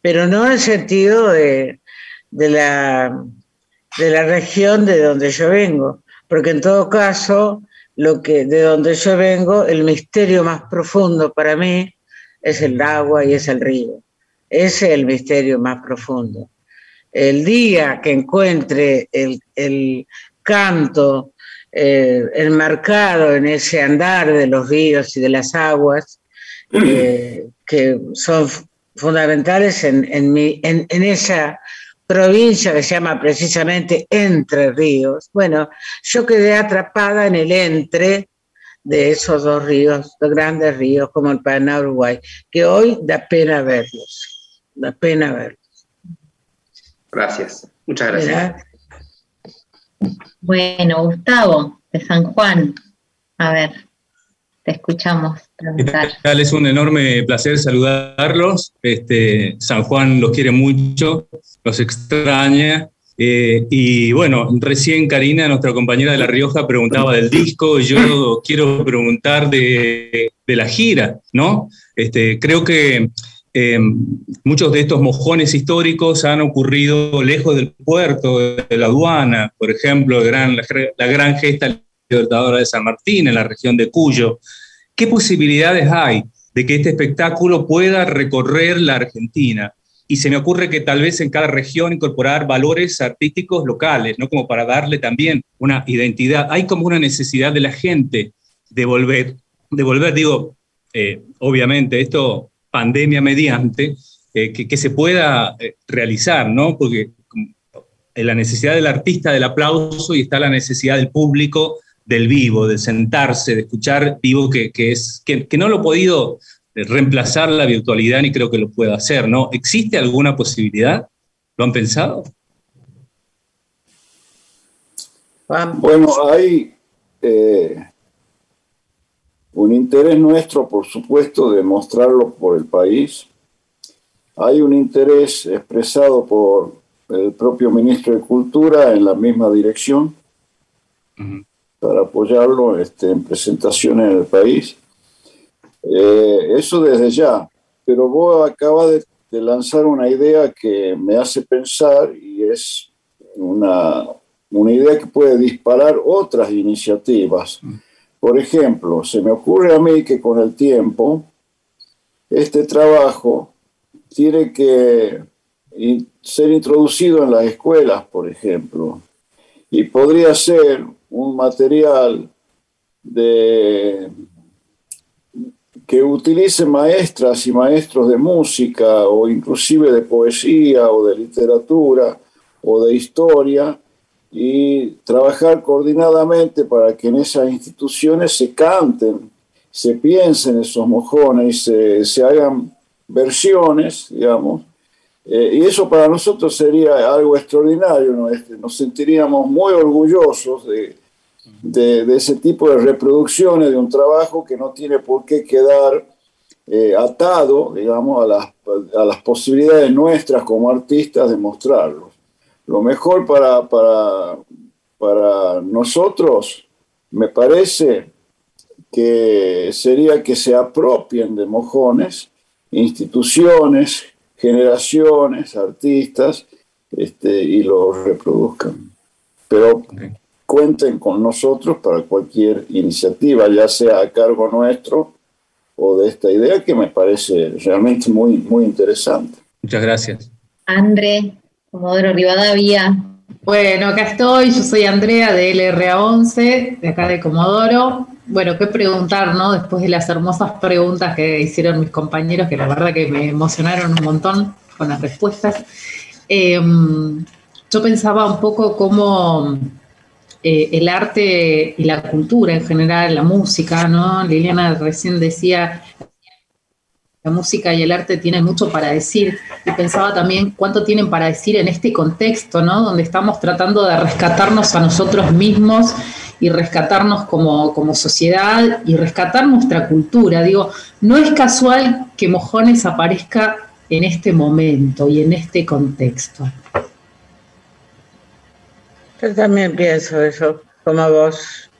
pero no en el sentido de, la, de la región de donde yo vengo, porque en todo caso, lo que, de donde yo vengo, el misterio más profundo para mí es el agua y es el río. Ese es el misterio más profundo. El día que encuentre el, canto eh, enmarcado en ese andar de los ríos y de las aguas, eh, que son fundamentales en, en, esa provincia que se llama precisamente Entre Ríos. Bueno, yo quedé atrapada en el entre de esos dos ríos, dos grandes ríos como el Paraná Uruguay, que hoy da pena verlos, da pena verlos. Gracias, muchas gracias. Bueno, Gustavo, de San Juan, a ver. Te escuchamos. Es un enorme placer saludarlos. Este, San Juan los quiere mucho, los extraña. Eh, y bueno, recién Karina, nuestra compañera de La Rioja, preguntaba del disco. Yo quiero preguntar de, la gira, ¿no? Este, creo que eh, muchos de estos mojones históricos han ocurrido lejos del puerto, de la aduana, por ejemplo, gran, la gran gesta Libertadora de San Martín, en la región de Cuyo. ¿Qué posibilidades hay de que este espectáculo pueda recorrer la Argentina? Y se me ocurre que tal vez en cada región incorporar valores artísticos locales, ¿no? Como para darle también una identidad. Hay como una necesidad de la gente de volver, de volver digo, eh, obviamente, esto pandemia mediante, eh, que, se pueda eh, realizar, ¿no? Porque la necesidad del artista del aplauso y está la necesidad del público del vivo, de sentarse, de escuchar vivo, que, es, que, no lo he podido reemplazar la virtualidad ni creo que lo pueda hacer, ¿no? ¿Existe alguna posibilidad? ¿Lo han pensado? Bueno, hay eh, un interés nuestro, por supuesto, de mostrarlo por el país. Hay un interés expresado por el propio ministro de Cultura en la misma dirección para apoyarlo este, en presentaciones en el país. Eh, eso desde ya. pero vos acabas de, lanzar una idea que me hace pensar y es una, una idea que puede disparar otras iniciativas. Por ejemplo, se me ocurre a mí que con el tiempo este trabajo tiene que ser introducido en las escuelas, por ejemplo, y podría ser un material de, que utilice maestras y maestros de música o inclusive de poesía o de literatura o de historia y trabajar coordinadamente para que en esas instituciones se canten, se piensen esos mojones y se, se hagan versiones, digamos, eh, y eso para nosotros sería algo extraordinario, ¿no? Este, nos sentiríamos muy orgullosos de, de, ese tipo de reproducciones de un trabajo que no tiene por qué quedar eh, atado, digamos, a las, a las, posibilidades nuestras como artistas de mostrarlo. Lo mejor para, para, para nosotros, me parece que sería que se apropien de mojones instituciones, generaciones, artistas, este, y lo reproduzcan. Pero cuenten con nosotros para cualquier iniciativa, ya sea a cargo nuestro o de esta idea que me parece realmente muy, muy interesante. Muchas gracias. André, Comodoro Rivadavia. Bueno, acá estoy, yo soy Andrea de LRA11, de acá de Comodoro bueno, qué preguntar, ¿no? Después de las hermosas preguntas que hicieron mis compañeros, que la verdad que me emocionaron un montón con las respuestas. Em, yo pensaba un poco cómo eh, el arte y la cultura en general, la música, ¿no? Liliana recién decía, la música y el arte tienen mucho para decir, y pensaba también cuánto tienen para decir en este contexto, ¿no? Donde estamos tratando de rescatarnos a nosotros mismos y rescatarnos como, como sociedad y rescatar nuestra cultura. Digo, no es casual que Mojones aparezca en este momento y en este contexto. Yo también pienso eso, como vos.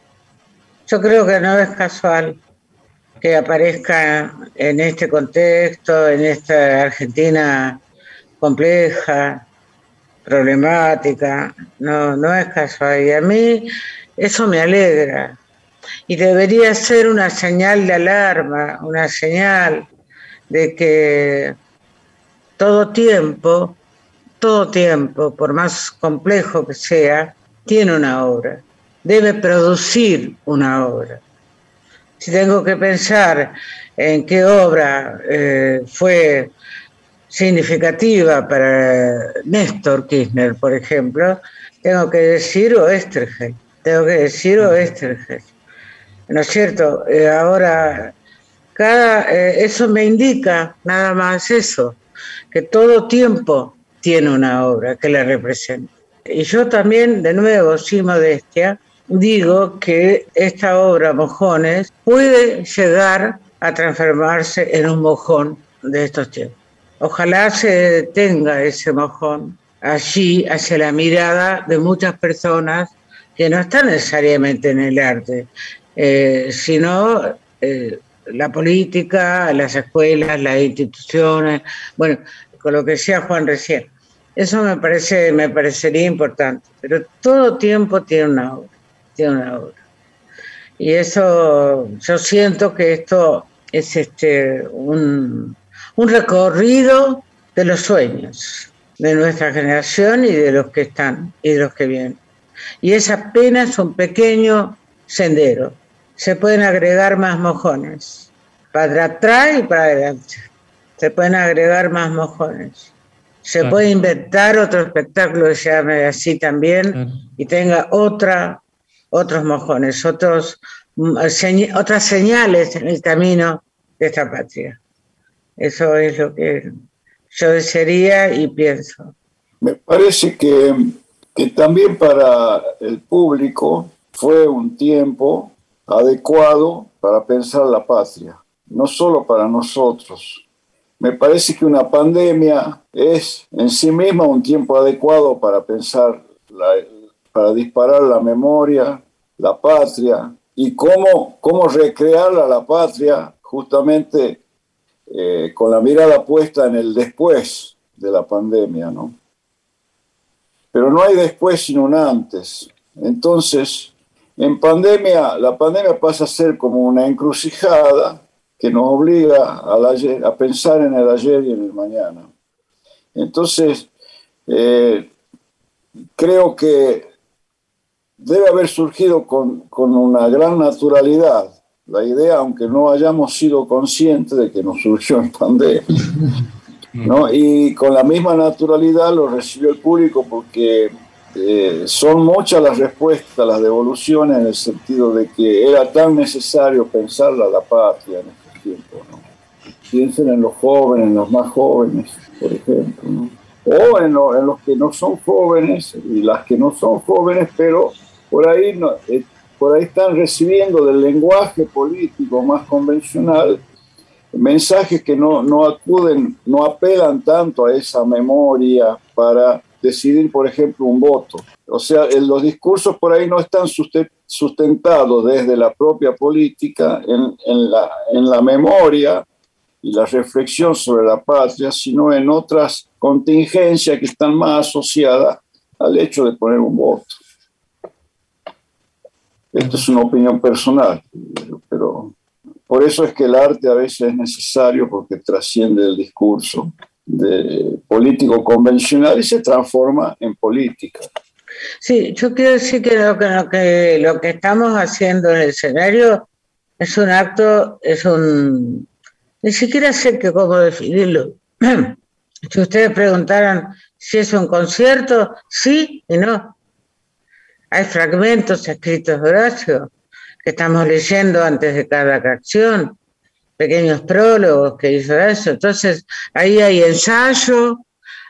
Yo creo que no es casual que aparezca en este contexto, en esta Argentina compleja, problemática, no, no es casual. Y a mí eso me alegra. Y debería ser una señal de alarma, una señal de que todo tiempo, todo tiempo, por más complejo que sea, tiene una obra, debe producir una obra. Si tengo que pensar en qué obra eh, fue significativa para Néstor Kirchner, por ejemplo, tengo que decir Oestergel tengo que decir, o ¿No es cierto? Eh, ahora, eh, eso me indica nada más eso, que todo tiempo tiene una obra que le representa. Y yo también, de nuevo, sin modestia, digo que esta obra, Mojones, puede llegar a transformarse en un mojón de estos tiempos. Ojalá se detenga ese mojón allí hacia la mirada de muchas personas que no está necesariamente en el arte, eh, sino eh, la política, las escuelas, las instituciones, bueno, con lo que decía Juan recién. Eso me parece, me parecería importante, pero todo tiempo tiene una obra, tiene una. Y eso, yo siento que esto es este un, un recorrido de los sueños de nuestra generación y de los que están y de los que vienen y es apenas un pequeño sendero. Se pueden agregar más mojones, para atrás y para adelante. Se pueden agregar más mojones. Se puede inventar otro espectáculo que se llame así también y tenga otra, otros mojones, otros, mm, otras señales en el camino de esta patria. Eso es lo que yo desearía y pienso. Me parece que que también para el público fue un tiempo adecuado para pensar la patria, no solo para nosotros. Me parece que una pandemia es en sí misma un tiempo adecuado para pensar, para disparar la memoria, la patria y cómo, cómo recrear a la patria justamente eh, con la mirada puesta en el después de la pandemia, ¿no? Pero no hay después sino un antes. Entonces, en pandemia, la pandemia pasa a ser como una encrucijada que nos obliga a, pensar en el ayer y en el mañana. Entonces, eh, creo que debe haber surgido con, con, una gran naturalidad la idea, aunque no hayamos sido conscientes de que nos surgió en pandemia. ¿no? Y con la misma naturalidad lo recibió el público porque eh, son muchas las respuestas, las devoluciones en el sentido de que era tan necesario pensar a la patria tiempo. Piensen en los jóvenes, en los más jóvenes, por ejemplo. O en, los que no son jóvenes y las que no son jóvenes, pero por ahí, eh, por ahí están recibiendo del lenguaje político más convencional mensajes que no, no acuden, no apelan tanto a esa memoria para decidir, por ejemplo, un voto. O sea, los discursos por ahí no están sustentados desde la propia política en, en, la, en la memoria y la reflexión sobre la patria, sino en otras contingencias que están más asociadas al hecho de poner un voto. Esto es una opinión personal, pero por eso es que el arte a veces es necesario porque trasciende el discurso de político convencional y se transforma en política. Sí, yo quiero decir que lo que, lo que, estamos haciendo en el escenario es un acto, es un... Ni siquiera sé que cómo definirlo. Si ustedes preguntaran si es un concierto, sí y no. Hay fragmentos escritos de Horacio que estamos leyendo antes de cada canción, pequeños prólogos que hizo Horacio. Entonces, ahí hay ensayo,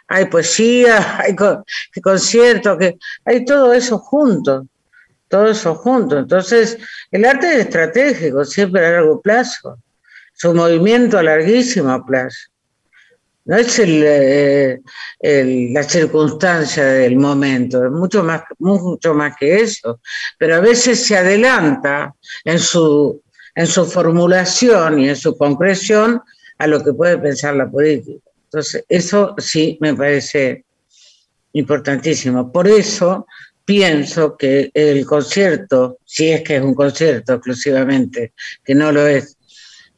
hay poesía, hay conciertos, que hay todo eso junto, todo eso junto. Entonces, el arte es estratégico, siempre a largo plazo, su movimiento a larguísimo plazo no es eh, la circunstancia del momento, es mucho más, mucho más que eso, pero a veces se adelanta en su, en su formulación y en su concreción a lo que puede pensar la política. Entonces, eso sí me parece importantísimo. Por eso pienso que el concierto, si es que es un concierto exclusivamente, que no lo es,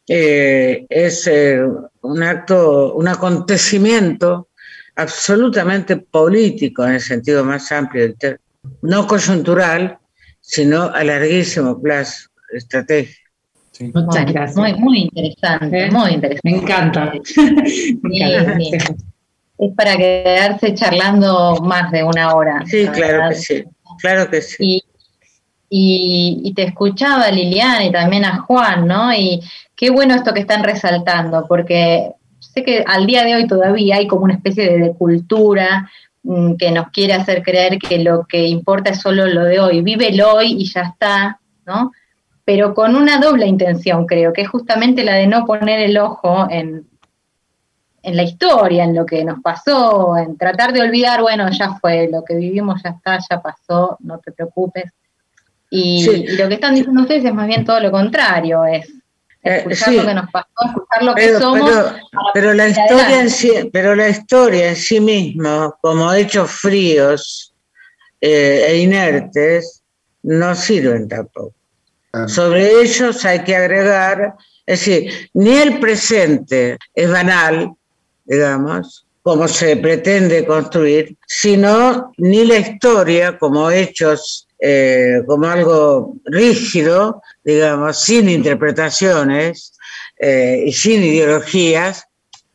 eh, es eh, un acto, un acontecimiento absolutamente político en el sentido más amplio del no coyuntural, sino a larguísimo plazo, estratégico. Muchas gracias. Muy, muy interesante, ¿Eh? muy interesante. Me encanta. Es para quedarse charlando más de una hora. Sí, claro que sí, claro que sí. Y, y, te escuchaba Liliana y también a Juan, ¿no? Y qué bueno esto que están resaltando, porque sé que al día de hoy todavía hay como una especie de, cultura mm, que nos quiere hacer creer que lo que importa es solo lo de hoy, vive el hoy y ya está, ¿no? Pero con una doble intención, creo, que es justamente la de no poner el ojo en, en la historia, en lo que nos pasó, en tratar de olvidar, bueno, ya fue, lo que vivimos ya está, ya pasó, no te preocupes. Y, y lo que están diciendo ustedes es más bien todo lo contrario, es eh, escuchar lo que nos pasó, escuchar lo que somos. Pero, la historia en sí, pero la historia en sí misma, como hechos fríos eh, e inertes, no sirven tampoco. Sobre ellos hay que agregar, es decir, ni el presente es banal, digamos, como se pretende construir, sino ni la historia como hechos eh, como algo rígido, digamos, sin interpretaciones eh, y sin ideologías,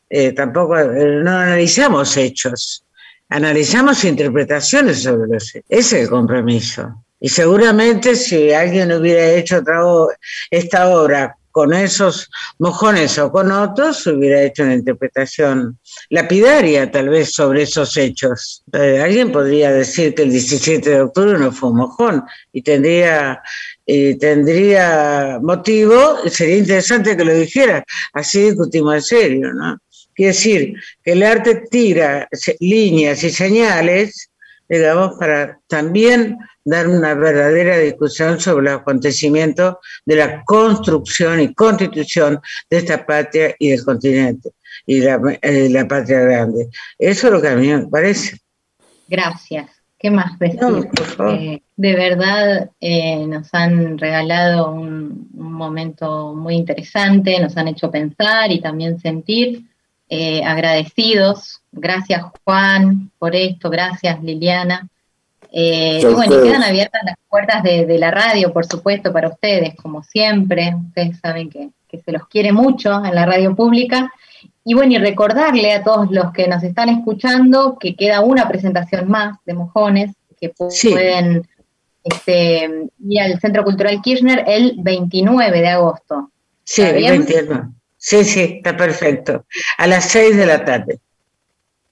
eh, tampoco no analizamos hechos, analizamos interpretaciones sobre los hechos. Ese es el compromiso. Y seguramente si alguien hubiera hecho otra, esta obra con esos mojones o con otros, hubiera hecho una interpretación lapidaria tal vez sobre esos hechos. Eh, alguien podría decir que el 17 de octubre no fue un mojón y tendría, tendría motivo, sería interesante que lo dijera, así discutimos en serio, ¿no? Quiere decir que el arte tira líneas y señales digamos, para también dar una verdadera discusión sobre los acontecimientos de la construcción y constitución de esta patria y del continente y la, eh, la patria grande. Eso es lo que a mí me parece. Gracias. ¿Qué más decir? Eh, de verdad eh, nos han regalado un, momento muy interesante, nos han hecho pensar y también sentir. Eh, agradecidos. Gracias Juan por esto, gracias Liliana. y bueno, quedan abiertas las puertas de, la radio, por supuesto, para ustedes, como siempre. Ustedes saben que, que se los quiere mucho en la radio pública. Y bueno, y recordarle a todos los que nos están escuchando que queda una presentación más de Mojones, que pueden este, ir al Centro Cultural Kirchner el 29 de agosto. Sí, el 29. Sí, sí, está perfecto. A las 6 de la tarde.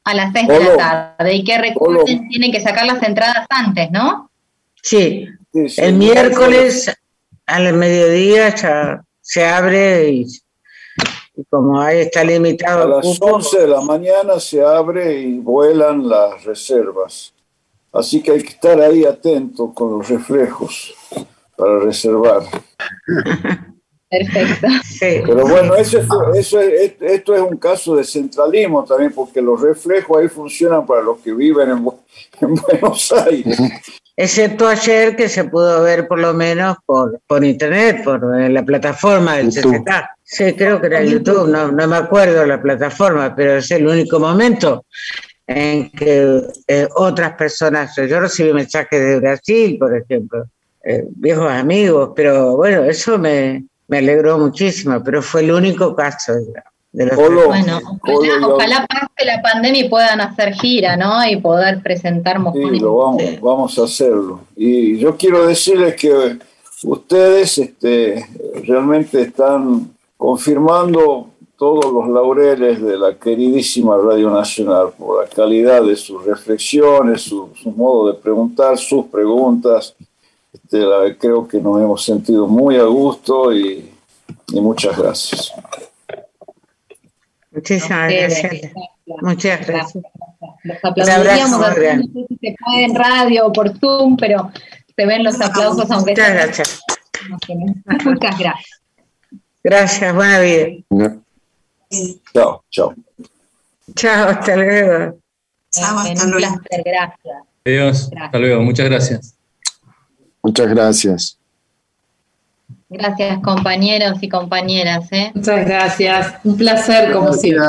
A las 6 de la tarde. Y que recuerden, tienen que sacar las entradas antes, ¿no? Sí, el miércoles al mediodía ya se abre y y como ahí está limitado. A las 11 de la mañana se abre y vuelan las reservas. Así que hay que estar ahí atento con los reflejos para reservar. Perfecto. Pero bueno, eso, eso esto es un caso de centralismo también, porque los reflejos ahí funcionan para los que viven en, en Buenos Aires. Excepto ayer que se pudo ver por lo menos por, por internet, por la plataforma del CCK. Sí, creo que era YouTube, no, no me acuerdo la plataforma, pero es el único momento en que eh, otras personas, yo recibí mensajes de Brasil, por ejemplo, eh, viejos amigos, pero bueno, eso me, me alegró muchísimo, pero fue el único caso. De los bueno, ojalá, pase la pandemia y puedan hacer gira, ¿no? Y poder presentar Sí, lo vamos, vamos a hacerlo. Y yo quiero decirles que ustedes este, realmente están confirmando todos los laureles de la queridísima Radio Nacional por la calidad de sus reflexiones, su, modo de preguntar, sus preguntas. Este, creo que nos hemos sentido muy a gusto y, muchas gracias. Muchísimas gracias. Muchas gracias. Los aplaudiríamos, no sé si se puede en radio o por Zoom, pero se ven los aplausos aunque Muchas gracias. Muchas gracias. Gracias, buena vida. Chao, chao. Chao, hasta luego. Chao, hasta luego. gracias. Adiós, hasta luego, muchas gracias. Muchas gracias. Gracias compañeros y compañeras. ¿eh? Muchas gracias, un placer como siempre.